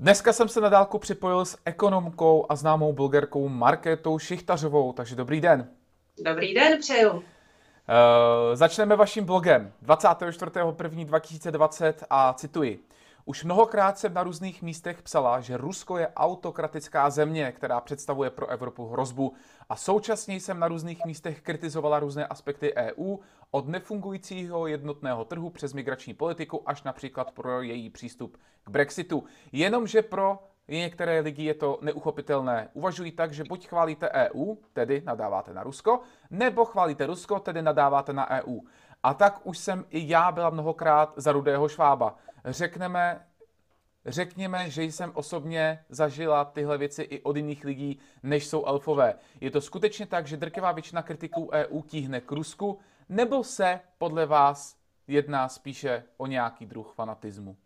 Dneska jsem se na dálku připojil s ekonomkou a známou blogerkou Markétou Šichtařovou, takže dobrý den. Dobrý den, přeju. Uh, začneme vaším blogem 24.1.2020 a cituji. Už mnohokrát jsem na různých místech psala, že Rusko je autokratická země, která představuje pro Evropu hrozbu a současně jsem na různých místech kritizovala různé aspekty EU, od nefungujícího jednotného trhu přes migrační politiku až například pro její přístup k Brexitu. Jenomže pro některé lidi je to neuchopitelné. Uvažují tak, že buď chválíte EU, tedy nadáváte na Rusko, nebo chválíte Rusko, tedy nadáváte na EU. A tak už jsem i já byla mnohokrát za rudého švába. Řekneme, řekněme, že jsem osobně zažila tyhle věci i od jiných lidí, než jsou elfové. Je to skutečně tak, že drtivá většina kritiků EU tíhne k Rusku, nebo se podle vás jedná spíše o nějaký druh fanatismu?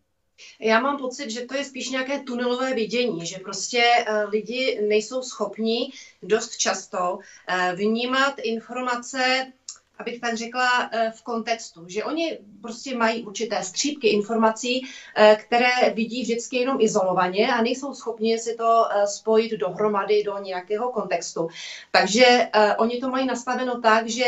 Já mám pocit, že to je spíš nějaké tunelové vidění, že prostě uh, lidi nejsou schopni dost často uh, vnímat informace abych tak řekla, eh, v kontextu, že oni prostě mají určité střípky informací, které vidí vždycky jenom izolovaně a nejsou schopni si to spojit dohromady do nějakého kontextu. Takže oni to mají nastaveno tak, že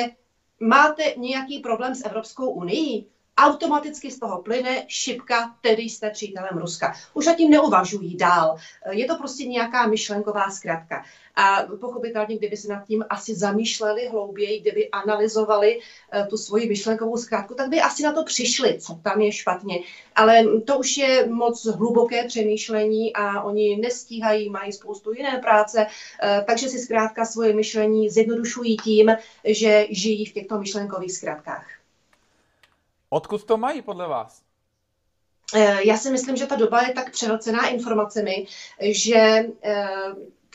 máte nějaký problém s Evropskou unii, automaticky z toho plyne šipka, tedy jste přítelem Ruska. Už tím neuvažují dál. Je to prostě nějaká myšlenková zkratka. A pochopitelně, kdyby se nad tím asi zamýšleli hlouběji, kdyby analyzovali uh, tu svoji myšlenkovou zkrátku, tak by asi na to přišli, co tam je špatně. Ale to už je moc hluboké přemýšlení a oni nestíhají, mají spoustu jiné práce, uh, takže si zkrátka svoje myšlení zjednodušují tím, že žijí v těchto myšlenkových zkratkách. Odkud to mají podle vás? Eh, já si myslím, že ta doba je tak přehlcená informacemi, že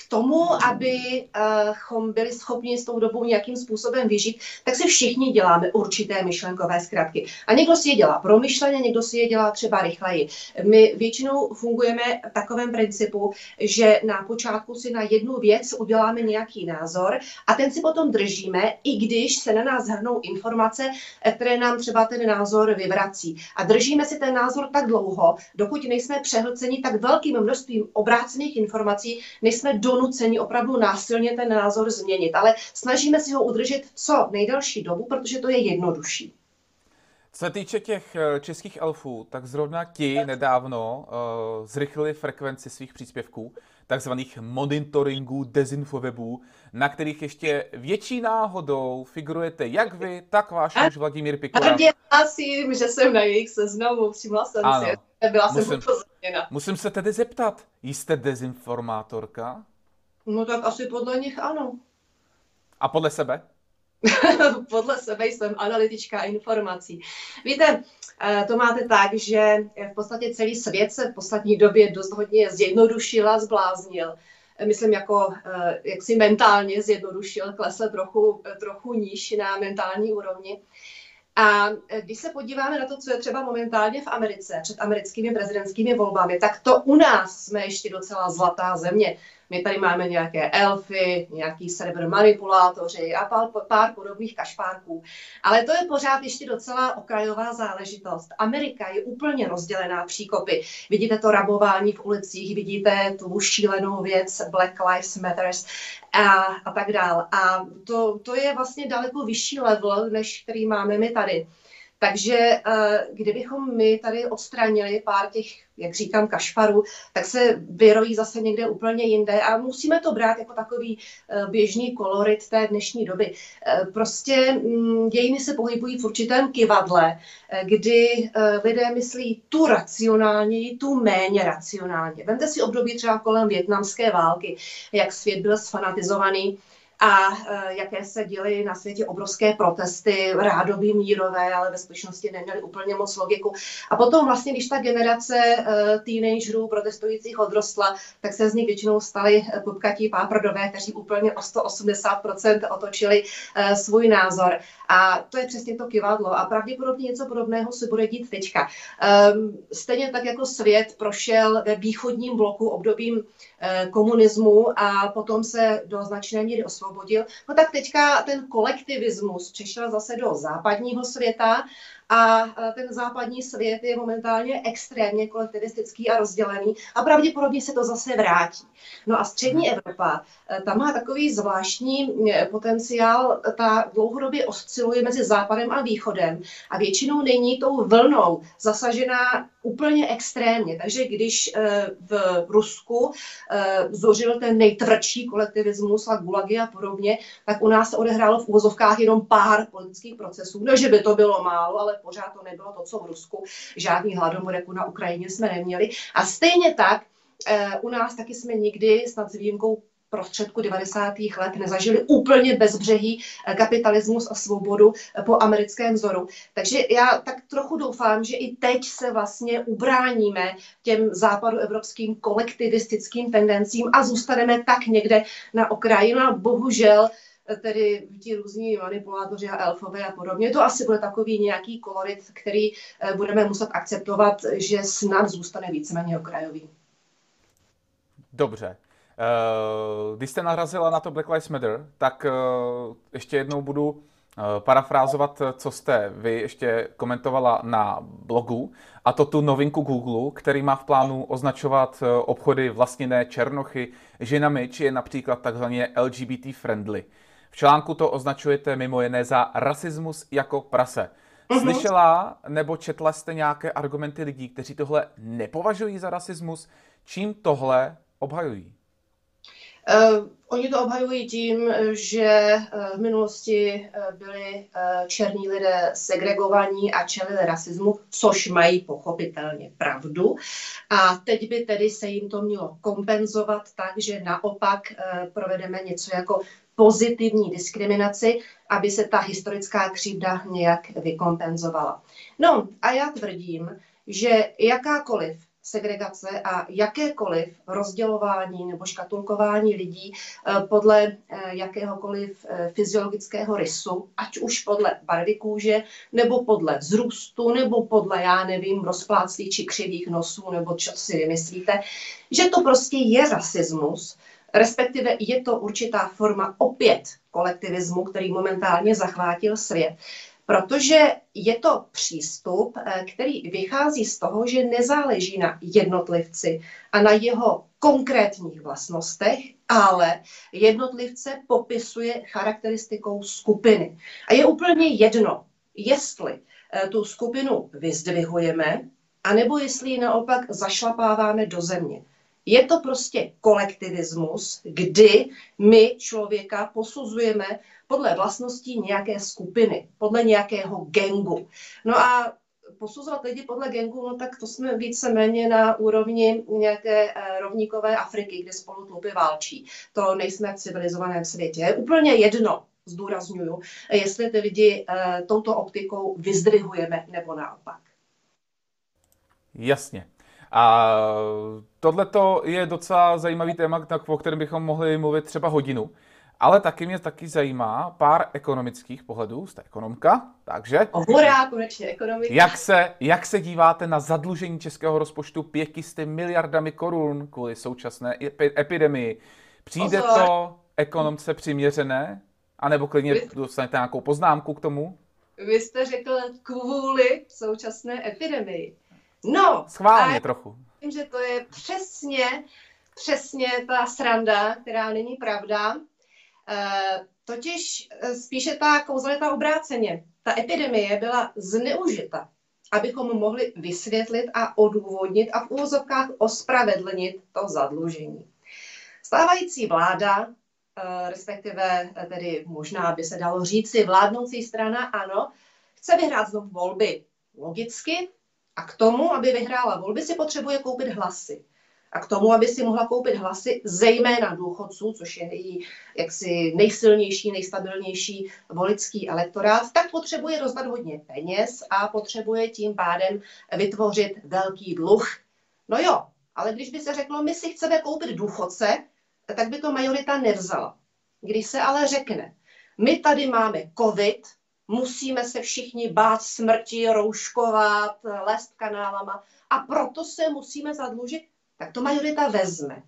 k tomu, abychom byli schopni s tou dobou nějakým způsobem vyžít, tak si všichni děláme určité myšlenkové zkratky. A někdo si je dělá promyšleně, někdo si je dělá třeba rychleji. My většinou fungujeme v takovém principu, že na počátku si na jednu věc uděláme nějaký názor a ten si potom držíme, i když se na nás hrnou informace, které nám třeba ten názor vyvrací. A držíme si ten názor tak dlouho, dokud nejsme přehlceni tak velkým množstvím obrácených informací, nejsme do donuceni opravdu násilně ten názor změnit, ale snažíme si ho udržet co nejdelší dobu, protože to je jednodušší. Co se týče těch eh, českých elfů, tak zrovna ti nedávno uh, zrychlili frekvenci svých příspěvků, takzvaných monitoringů dezinfowebů, na kterých ještě větší náhodou figurujete jak vy, tak váš muž Vladimír Pikula. Já hlásím, že jsem na jejich seznamu, všimla jsem ano. si, byla musím, jsem upozorněna. Musím se tedy zeptat, jste dezinformátorka? No tak asi podle nich ano. A podle sebe? podle sebe jsem analytička informací. Víte, eh, to máte tak, že v podstatě celý svět se v poslední době dost hodně zjednodušil a zbláznil. Myslím, jako eh, jak si mentálně zjednodušil, klesl trochu, trochu níž na mentální úrovni. A když se podíváme na to, co je třeba momentálně v Americe před americkými prezidentskými volbami, tak to u nás jsme ještě docela zlatá země. My tady máme nějaké elfy, nějaký server manipulátoři a pár, pár podobných kašpárků. Ale to je pořád ještě docela okrajová záležitost. Amerika je úplně rozdělená příkopy. Vidíte to rabování v ulicích, vidíte tu šílenou věc Black Lives Matters a, a tak dál. A to, to je vlastně daleko vyšší level, než který máme my tady. Takže eh, kdybychom my tady odstranili pár těch, jak říkám, kašparů, tak se vyrojí zase někde úplně jinde a musíme to brát jako takový eh, běžný kolorit té dnešní doby. Eh, prostě mm, dějiny se pohybují v určitém kivadle, kdy lidé myslí tu racionálně, tu méně racionálně. Vemte si období třeba kolem větnamské války, jak svět byl sfanatizovaný a e, jaké se děly na světě obrovské protesty, rádoby mírové, ale ve skutečnosti neměly úplně moc logiku. A potom vlastně, když ta generace e, teenagerů protestujících odrostla, tak se z nich většinou stali pupkatí páprdové, kteří úplně o 180% otočili e, svůj názor. A to je přesně to kivadlo. A pravděpodobně něco podobného se bude dít teďka. Stejně tak jako svět prošel ve východním bloku obdobím komunismu a potom se do značné míry osvobodil osvobodil, no tak teďka ten kolektivismus přešel zase do západního světa a ten západní svět je momentálně extrémně kolektivistický a rozdělený a pravděpodobně se to zase vrátí. No a střední hmm. Evropa, eh, tam má takový zvláštní eh, potenciál, ta dlouhodobě osciluje mezi západem a východem a většinou není tou vlnou zasažená úplně extrémně. Takže když v Rusku zořil ten nejtvrdší kolektivismus a gulagy a podobně, tak u nás se odehrálo v úvozovkách jenom pár politických procesů. Ne, že by to bylo málo, ale pořád to nebylo to, co v Rusku. Žádný hladomor jako na Ukrajině jsme neměli. A stejně tak eh, u nás taky jsme nikdy, snad s výjimkou prostředku 90. let nezažili úplně bezbřehý eh, kapitalismus a svobodu eh, po americkém vzoru. Takže já tak trochu doufám, že i teď se vlastně ubráníme těm západoevropským kolektivistickým tendencím a zůstaneme tak někde na okraji. No a bohužel tedy ti různí manipulátoři a elfové a podobně. To asi bude takový nějaký kolorit, který eh, budeme muset akceptovat, že snad zůstane víceméně okrajový. Dobře. Eh, když jste narazila na to Black Lives Matter, tak ještě jednou budu parafrázovat, co jste vy ještě komentovala na blogu, a to tu novinku Google, který má v plánu označovat obchody vlastněné černochy ženami, či je například takzvaně LGBT friendly. V článku to označujete mimo jiné za rasismus jako prase. Mhm. Slyšela nebo četla jste nějaké argumenty lidí, kteří tohle nepovažují za rasismus? Čím tohle obhajují? Uh, oni to obhajují tím, že uh, v minulosti uh, byli černí lidé segregovaní a čelili rasismu, což mají pochopitelně pravdu. A teď by tedy se jim to mělo kompenzovat tak, že naopak provedeme něco jako pozitivní diskriminaci, aby se ta historická křivda nějak vykompenzovala. No a já tvrdím, že jakákoliv segregace a jakékoliv rozdělování nebo škatulkování lidí eh, podle eh, jakéhokoliv eh, fyziologického rysu, ať už podle barvy kůže, nebo podle vzrůstu, nebo podle, já nevím, rozpláclých či křivých nosů, nebo co si vymyslíte, že to prostě je rasismus, respektive je to určitá forma opět kolektivismu, který momentálně zachvátil svět, protože je to přístup, eh, který vychází z toho, že nezáleží na jednotlivci a na jeho konkrétních vlastnostech, ale jednotlivce popisuje charakteristikou skupiny. A je úplně jedno, jestli eh, tu skupinu vyzdvihujeme, anebo jestli ji naopak zašlapáváme do země. Je to prostě kolektivismus, kdy my člověka posuzujeme podle vlastností nějaké skupiny, podle nějakého gengu. No a posuzovat lidi podle gengu, no tak to jsme víceméně na úrovni nějaké eh, rovníkové Afriky, kde spolu tlupy válčí. To nejsme v civilizovaném světě. Je úplně jedno, zdůraznuju, jestli ty lidi e, touto optikou vyzdvihujeme nebo naopak. Jasně. A tohle je docela zajímavý téma, o kterém bychom mohli mluvit třeba hodinu. Ale taky mě taky zajímá pár ekonomických pohledů, jste ekonomka, takže... Hurá, konečně ekonomika. Jak se, jak se díváte na zadlužení českého rozpočtu 500 miliardami korun kvůli současné epidemii? Přijde Pozor. to ekonomce přiměřené? A nebo klidně Vy... dostanete nějakou poznámku k tomu? Vy jste řekl kvůli současné epidemii. No. Schválně a trochu. Myslím, že to je přesně, přesně ta sranda, která není pravda. E, totiž eh, spíše ta kauzalita obráceně. Ta epidemie byla zneužita, abychom mohli vysvětlit a odůvodnit a v úvozovkách ospravedlnit to zadlužení. Stávající vláda, eh, respektive tedy možná by se dalo říci vládnoucí strana, ano, chce vyhrát znovu volby. Logicky, a k tomu, aby vyhrála volby, si potřebuje koupit hlasy. A k tomu, aby si mohla koupit hlasy, zejména důchodců, což je její jaksi nejsilnější, nejstabilnější volický elektorát, tak potřebuje rozdat hodně peněz a potřebuje tím pádem vytvořit velký dluh. No jo, ale když by se řeklo, my si chceme koupit důchodce, tak by to majorita nevzala. Když se ale řekne, my tady máme covid, musíme se všichni bát smrti, rouškovat, lézt kanálama a proto se musíme zadlužit, tak to majorita vezme.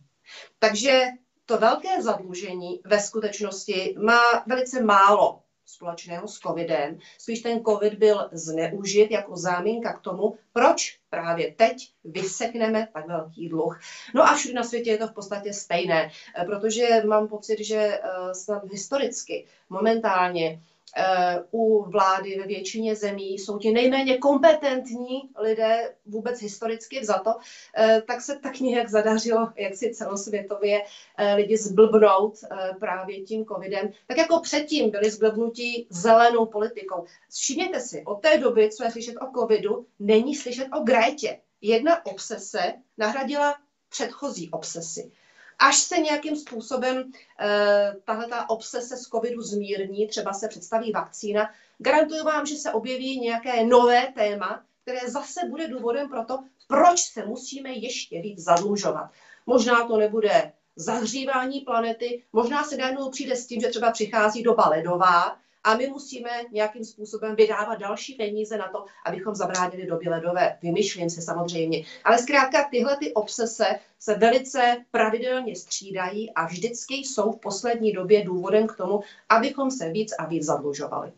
Takže to velké zadlužení ve skutečnosti má velice málo společného s covidem. Spíš ten covid byl zneužit jako záminka k tomu, proč právě teď vysekneme tak velký dluh. No a všude na světě je to v podstatě stejné, protože mám pocit, že snad historicky, momentálně Eh, u vlády ve většině zemí jsou ti nejméně kompetentní lidé vůbec historicky vzato, eh, tak se tak nějak zadařilo, jak si celosvětově eh, lidi zblbnout právě tím covidem, tak jako předtím byli zblbnutí zelenou politikou. Všimněte si, od té doby, co je slyšet o covidu, není slyšet o Grétě. Jedna obsese nahradila předchozí obsesy až se nějakým způsobem eh, tahle ta obsese z covidu zmírní, třeba se představí vakcína, garantuju vám, že se objeví nějaké nové téma, které zase bude důvodem pro to, proč se musíme ještě víc zadlužovat. Možná to nebude zahřívání planety, možná se najednou přijde s tím, že třeba přichází doba ledová, a my musíme nějakým způsobem vydávat další peníze na to, abychom zabránili době ledové. Vymýšlím se samozřejmě. Ale zkrátka tyhle ty obsese se velice pravidelně střídají a vždycky jsou v poslední době důvodem k tomu, abychom se víc a víc zadlužovali.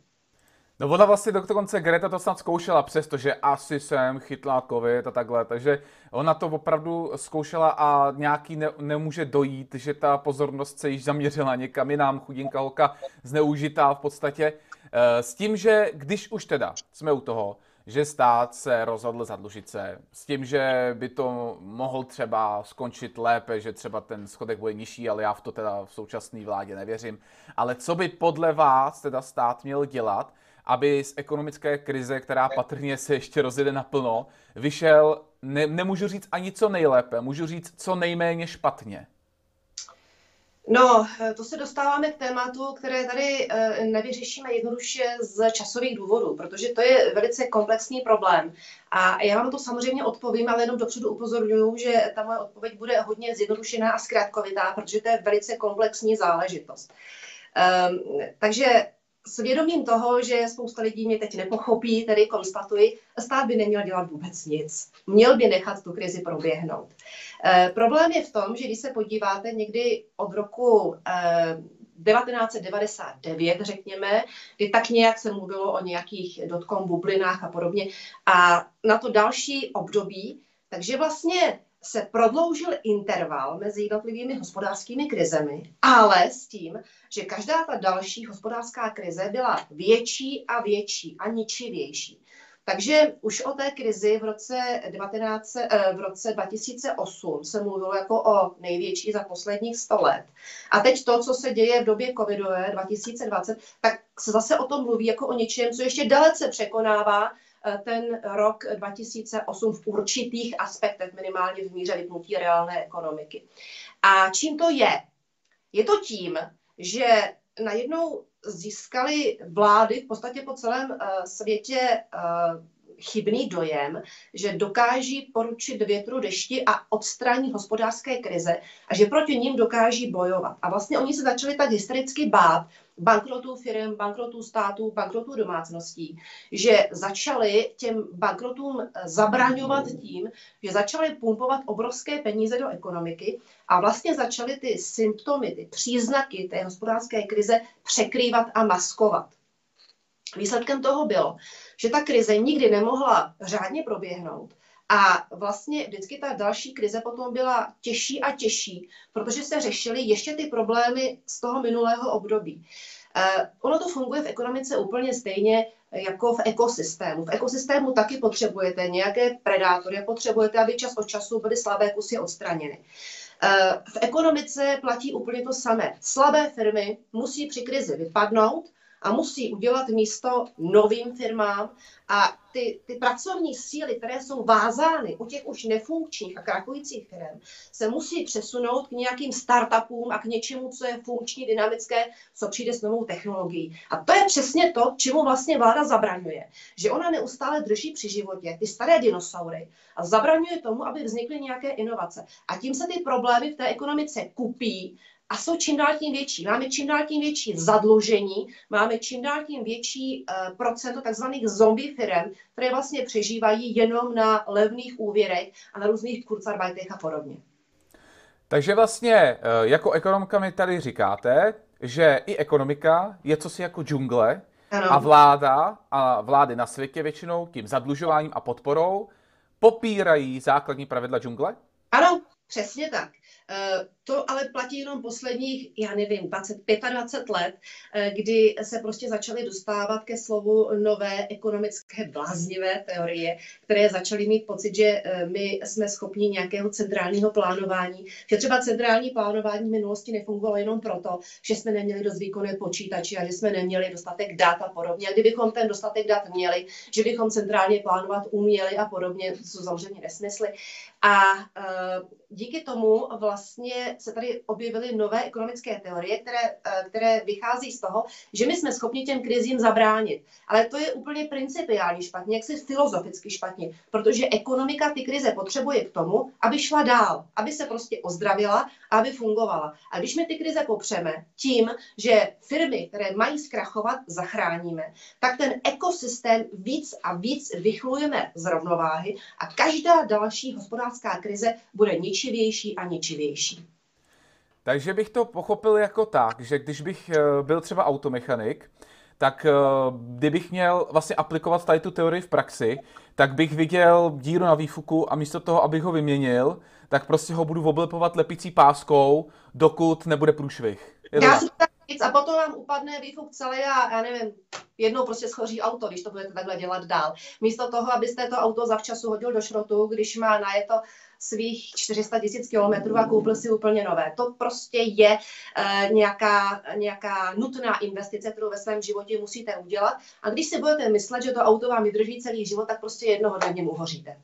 No ona vlastně dokonce Greta to snad zkoušela, přestože asi jsem chytla covid a takhle, takže ona to opravdu zkoušela a nějaký ne, nemůže dojít, že ta pozornost se již zaměřila někam jinam, chudinka holka zneužitá v podstatě. Eh, s tím, že když už teda jsme u toho, že stát se rozhodl zadlužit se, s tím, že by to mohl třeba skončit lépe, že třeba ten schodek bude nižší, ale já v to teda v současné vládě nevěřím. Ale co by podle vás teda stát měl dělat, aby z ekonomické krize, která patrně se ještě rozjede naplno, vyšel, ne, nemůžu říct ani co nejlépe, můžu říct co nejméně špatně. No, to se dostáváme k tématu, které tady eh, nevyřešíme jednoduše z časových důvodů, protože to je velice komplexní problém. A já vám to samozřejmě odpovím, ale jenom dopředu upozorňuji, že ta moje odpověď bude hodně zjednodušená a zkrátkovitá, protože to je velice komplexní záležitost. Um, takže s vědomím toho, že spousta lidí mě teď nepochopí, tedy konstatuji, stát by neměl dělat vůbec nic. Měl by nechat tu krizi proběhnout. E, problém je v tom, že když se podíváte někdy od roku e, 1999, řekněme, kdy tak nějak se mluvilo o nějakých dotkom bublinách a podobně, a na to další období, takže vlastně se prodloužil interval mezi jednotlivými hospodářskými krizemi, ale s tím, že každá ta další hospodářská krize byla větší a větší a ničivější. Takže už o té krizi v roce, 19, eh, v roce 2008 se mluvilo jako o největší za posledních 100 let. A teď to, co se děje v době covidové 2020, tak se zase o tom mluví jako o něčem, co ještě dalece překonává ten rok 2008 v určitých aspektech, minimálně v míře vypnutí reálné ekonomiky. A čím to je? Je to tím, že najednou získali vlády v podstatě po celém uh, světě uh, chybný dojem, že dokáží poručit větru dešti a odstranit hospodářské krize a že proti ním dokáží bojovat. A vlastně oni se začali tak hystericky bát bankrotů firm, bankrotů států, bankrotů domácností, že začali těm bankrotům zabraňovat tím, že začali pumpovat obrovské peníze do ekonomiky a vlastně začaly ty symptomy, ty příznaky té hospodářské krize překrývat a maskovat. Výsledkem toho bylo, že ta krize nikdy nemohla řádně proběhnout a vlastně vždycky ta další krize potom byla těžší a těžší, protože se řešily ještě ty problémy z toho minulého období. Uh, ono to funguje v ekonomice úplně stejně jako v ekosystému. V ekosystému taky potřebujete nějaké predátory, potřebujete, aby čas od času byly slabé kusy odstraněny. Uh, v ekonomice platí úplně to samé. Slabé firmy musí při krizi vypadnout, a musí udělat místo novým firmám a ty, ty pracovní síly, které jsou vázány u těch už nefunkčních a krakujících firm, se musí přesunout k nějakým startupům a k něčemu, co je funkční, dynamické, co přijde s novou technologií. A to je přesně to, čemu vlastně vláda zabraňuje. Že ona neustále drží při životě ty staré dinosaury a zabraňuje tomu, aby vznikly nějaké inovace. A tím se ty problémy v té ekonomice kupí a jsou čím dál tím větší. Máme čím dál tím větší zadlužení, máme čím dál tím větší uh, procento takzvaných zombie firm, které vlastně přežívají jenom na levných úvěrech a na různých kurzarbeitech a podobně. Takže vlastně eh, jako ekonomka mi tady říkáte, že i ekonomika je cosi jako džungle Ano. a vláda a vlády na světě většinou tím zadlužováním a podporou popírají základní pravidla džungle? Ano, přesně tak. Eh, To ale platí jenom posledních, já nevím, 20, 25 let, eh, kdy se prostě začaly dostávat ke slovu nové ekonomické bláznivé teorie, které začaly mít pocit, že eh, my jsme schopni nějakého centrálního plánování, že třeba centrální plánování v minulosti nefungovalo jenom proto, že jsme neměli dost výkonné počítače a že jsme neměli dostatek dat a podobně. A kdybychom ten dostatek dat měli, že bychom centrálně plánovat uměli a podobně, to jsou samozřejmě nesmysly. A díky tomu vlastně se tady objevily nové ekonomické teorie, které, eh, které vychází z toho, že my jsme schopni těm krizím zabránit. Ale to je úplně principiálně špatně, jaksi filozoficky špatně, protože ekonomika ty krize potřebuje k tomu, aby šla dál, aby se prostě ozdravila aby fungovala. A když my ty krize popřeme tím, že firmy, které mají zkrachovat, zachráníme, tak ten ekosystém víc a víc vychlujeme z rovnováhy a každá další hospodářská krize bude ničivější a ničivější. Takže bych to pochopil jako tak, že když bych eh, byl třeba automechanik, tak eh, kdybych měl vlastně aplikovat tady tu teorii v praxi, tak bych viděl díru na výfuku a místo toho, abych ho vyměnil, tak prostě ho budu oblepovat lepicí páskou, dokud nebude průšvih. Je Já si tak říct, a potom vám upadne výfuk celý a já nevím, jednou prostě schoří auto, když to budete takhle dělat dál. Místo toho, abyste to auto zavčasu hodil do šrotu, když má najeto svých 400 tisíc kilometrů a koupil si úplně nové. To prostě je uh, nějaká, nějaká nutná investice, kterou ve svém životě musíte udělat. A když si budete myslet, že to auto vám vydrží celý život, tak prostě jednoho dne v něm uhoříte.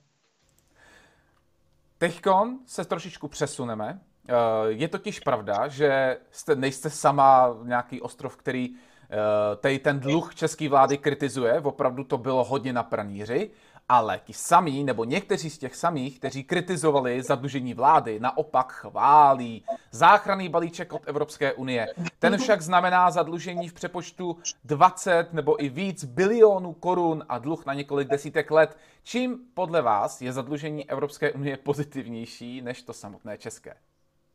Teďkon se trošičku přesuneme. Eh, Je totiž pravda, že jste, nejste sama nějaký ostrov, který eh, tady ten dluh české vlády kritizuje. Opravdu to bylo hodně na praníři. Ale ti samí, nebo někteří z těch samých, kteří kritizovali zadlužení vlády, naopak chválí záchranný balíček od Evropské unie. Ten však znamená zadlužení v přepočtu 20 nebo i víc bilionů korun a dluh na několik desítek let. Čím podle vás je zadlužení Evropské unie pozitivnější než to samotné české?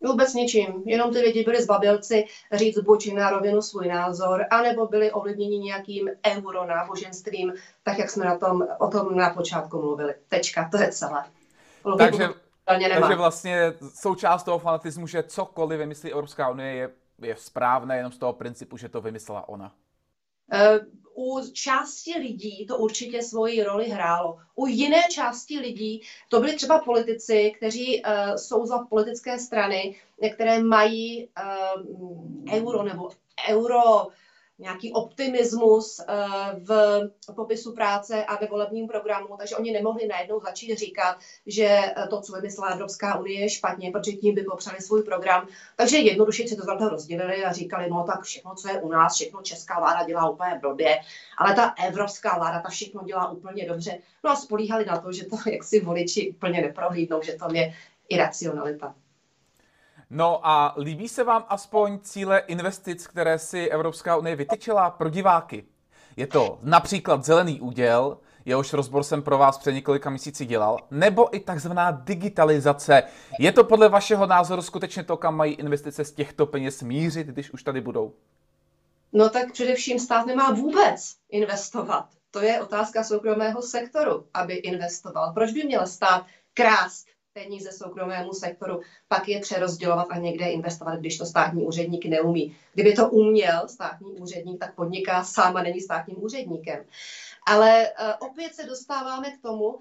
Vůbec ničím. Jenom ty lidi byli zbabělci říct buď na rovinu svůj názor, anebo byli ovlivněni nějakým euronáboženstvím, tak jak jsme na tom, o tom na počátku mluvili. Tečka, to je celé. Logiku Takže, takže vlastně součást toho fanatismu, že cokoliv vymyslí Evropská unie, je, je správné jenom z toho principu, že to vymyslela ona. U části lidí to určitě svoji roli hrálo. U jiné části lidí to byli třeba politici, kteří uh, jsou za politické strany, které mají uh, euro nebo euro nějaký optimismus uh, v popisu práce a ve volebním programu, takže oni nemohli najednou začít říkat, že to, co vymyslela Evropská unie, je špatně, protože tím by popřeli svůj program. Takže jednoduše si to tam rozdělili a říkali, no tak všechno, co je u nás, všechno česká vláda dělá úplně blbě, ale ta evropská vláda ta všechno dělá úplně dobře. No a spolíhali na to, že to jaksi voliči úplně neprohlídnou, že to je iracionalita. No a líbí se vám aspoň cíle investic, které si Evropská unie vytyčila pro diváky? Je to například zelený úděl, jehož rozbor jsem pro vás před několika měsíci dělal, nebo i takzvaná digitalizace. Je to podle vašeho názoru skutečně to, kam mají investice z těchto peněz mířit, když už tady budou? No tak především stát nemá vůbec investovat. To je otázka soukromého sektoru, aby investoval. Proč by měl stát krást peníze soukromému sektoru, pak je přerozdělovat a někde investovat, když to státní úředník neumí. Kdyby to uměl státní úředník, tak podniká sám a není státním úředníkem. Ale uh, opět se dostáváme k tomu, uh,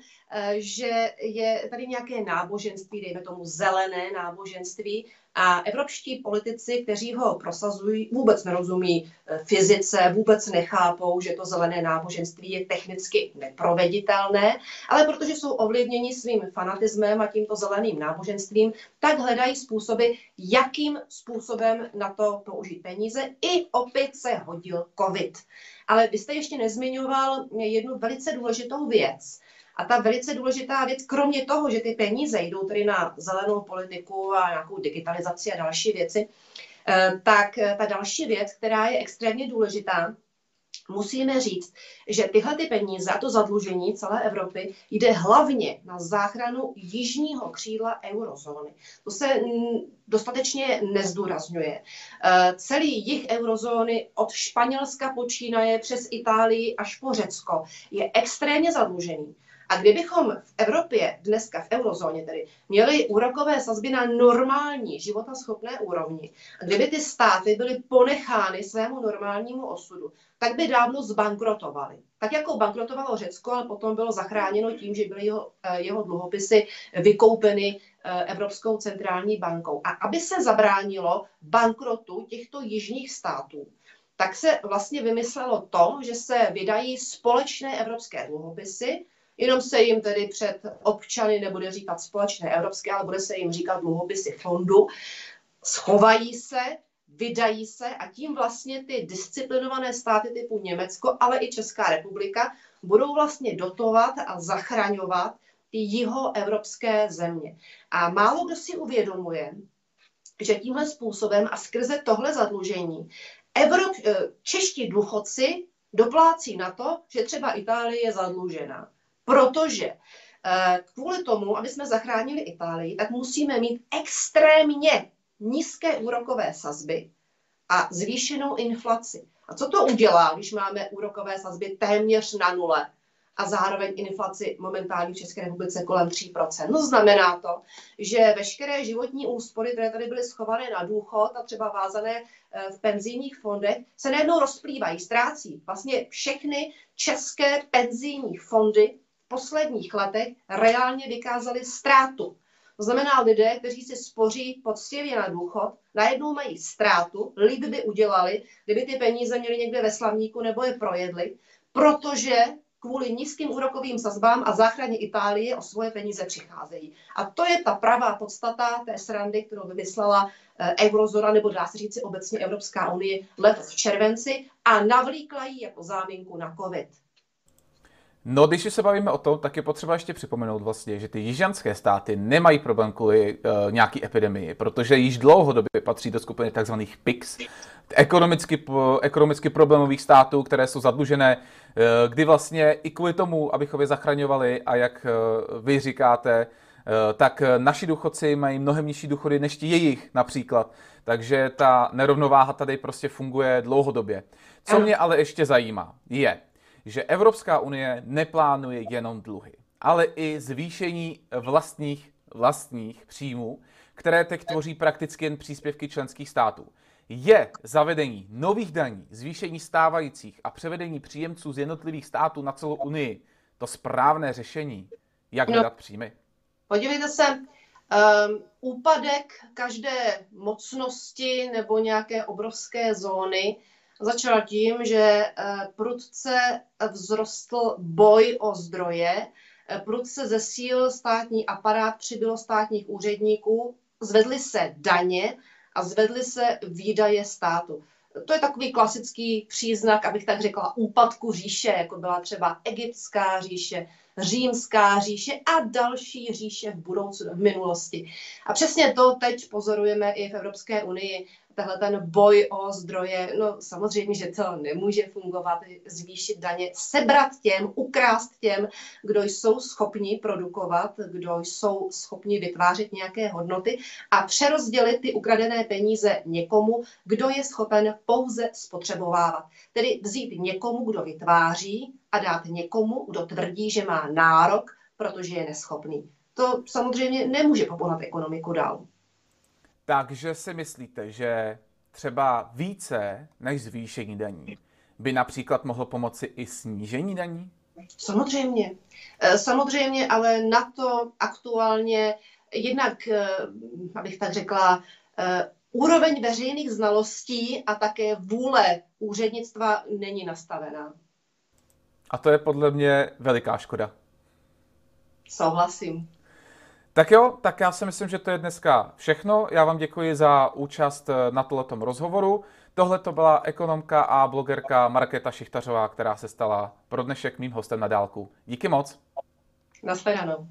že je tady nějaké náboženství, dejme tomu zelené náboženství, a evropští politici, kteří ho prosazují, vůbec nerozumí fyzice, vůbec nechápou, že to zelené náboženství je technicky neproveditelné, ale protože jsou ovlivněni svým fanatismem a tímto zeleným náboženstvím, tak hledají způsoby, jakým způsobem na to použít peníze. I opět se hodil COVID. Ale vy jste ještě nezmiňoval jednu velice důležitou věc. A ta velice důležitá věc, kromě toho, že ty peníze jdou tedy na zelenou politiku a nějakou digitalizaci a další věci, tak ta další věc, která je extrémně důležitá, musíme říct, že tyhle ty peníze a to zadlužení celé Evropy jde hlavně na záchranu jižního křídla eurozóny. To se dostatečně nezdůrazňuje. Eh, celý jih eurozóny od Španělska počínaje přes Itálii až po Řecko je extrémně zadlužený. A kdybychom v Evropě, dneska v eurozóně tedy, měli úrokové sazby na normální, životaschopné úrovni, a kdyby ty státy byly ponechány svému normálnímu osudu, tak by dávno zbankrotovaly. Tak jako bankrotovalo Řecko, ale potom bylo zachráněno tím, že byly jeho, eh, jeho dluhopisy vykoupeny eh, Evropskou centrální bankou. A aby se zabránilo bankrotu těchto jižních států, tak se vlastně vymyslelo to, že se vydají společné evropské dluhopisy, Jenom se jim tedy před občany nebude říkat společné evropské, ale bude se jim říkat dluhopisy fondu. Schovají se, vydají se a tím vlastně ty disciplinované státy typu Německo, ale i Česká republika budou vlastně dotovat a zachraňovat ty jihoevropské země. A málo kdo si uvědomuje, že tímhle způsobem a skrze tohle zadlužení Evrop, eh, čeští důchodci doplácí na to, že třeba Itálie je zadlužená. Protože eh, kvůli tomu, aby jsme zachránili Itálii, tak musíme mít extrémně nízké úrokové sazby a zvýšenou inflaci. A co to udělá, když máme úrokové sazby téměř na nule a zároveň inflaci momentální v České republice kolem 3%? No znamená to, že veškeré životní úspory, které tady byly schované na důchod a třeba vázané eh, v penzijních fondech, se najednou rozplývají, ztrácí. Vlastně všechny české penzijní fondy posledních letech reálně vykázali ztrátu. To znamená, lidé, kteří si spoří poctivě na důchod, najednou mají ztrátu, líb by udělali, kdyby ty peníze měli někde ve slavníku nebo je projedli, protože kvůli nízkým úrokovým sazbám a záchraně Itálie o svoje peníze přicházejí. A to je ta pravá podstata té srandy, kterou vymyslela eh, eurozóna, nebo dá se říci obecně Evropská unie letos v červenci a navlíkla ji jako záminku na COVID. No, když se bavíme o tom, tak je potřeba ještě připomenout vlastně, že ty jižanské státy nemají problém kvůli uh, nějaký epidemii, protože již dlouhodobě patří do skupiny tzv. PICS, ekonomicky, ekonomicky problémových států, které jsou zadlužené, uh, kdy vlastně i kvůli tomu, abychom je zachraňovali a jak uh, vy říkáte, tak naši důchodci mají mnohem nižší důchody než ti jejich například. Takže ta nerovnováha tady prostě funguje dlouhodobě. Co mě ale ještě zajímá, je, že Evropská unie neplánuje jenom dluhy, ale i zvýšení vlastních, vlastních příjmů, které teď tvoří prakticky jen příspěvky členských států. Je zavedení nových daní, zvýšení stávajících a převedení příjemců z jednotlivých států na celou Unii to správné řešení, jak no, příjmy? Podívejte se, um, úpadek každé mocnosti nebo nějaké obrovské zóny Začala tím, že eh, prudce vzrostl boj o zdroje, eh, prudce zesílil státní aparát, přibylo státních úředníků, zvedly se daně a zvedly se výdaje státu. To je takový klasický příznak, abych tak řekla, úpadku říše, jako byla třeba egyptská říše, římská říše a další říše v budoucnu, v minulosti. A přesně to teď pozorujeme i v Evropské unii tenhle ten boj o zdroje, no samozřejmě, že to nemůže fungovat, zvýšit daně, sebrat těm, ukrást těm, kdo jsou schopni produkovat, kdo jsou schopni vytvářet nějaké hodnoty a přerozdělit ty ukradené peníze někomu, kdo je schopen pouze spotřebovávat. Tedy vzít někomu, kdo vytváří a dát někomu, kdo tvrdí, že má nárok, protože je neschopný. To samozřejmě nemůže popohnat ekonomiku dál. Takže si myslíte, že třeba více než zvýšení daní by například mohlo pomoci i snížení daní? Samozřejmě. Eh, samozřejmě, ale na to aktuálně jednak, eh, abych tak řekla, eh, úroveň veřejných znalostí a také vůle úřednictva není nastavená. A to je podle mě veliká škoda. Souhlasím. Tak jo, tak já si myslím, že to je dneska všechno. Já vám děkuji za účast na tomto rozhovoru. Tohle to byla ekonomka a blogerka Markéta Šichtařová, která se stala pro dnešek mým hostem na dálku. Díky moc. Naschledanou.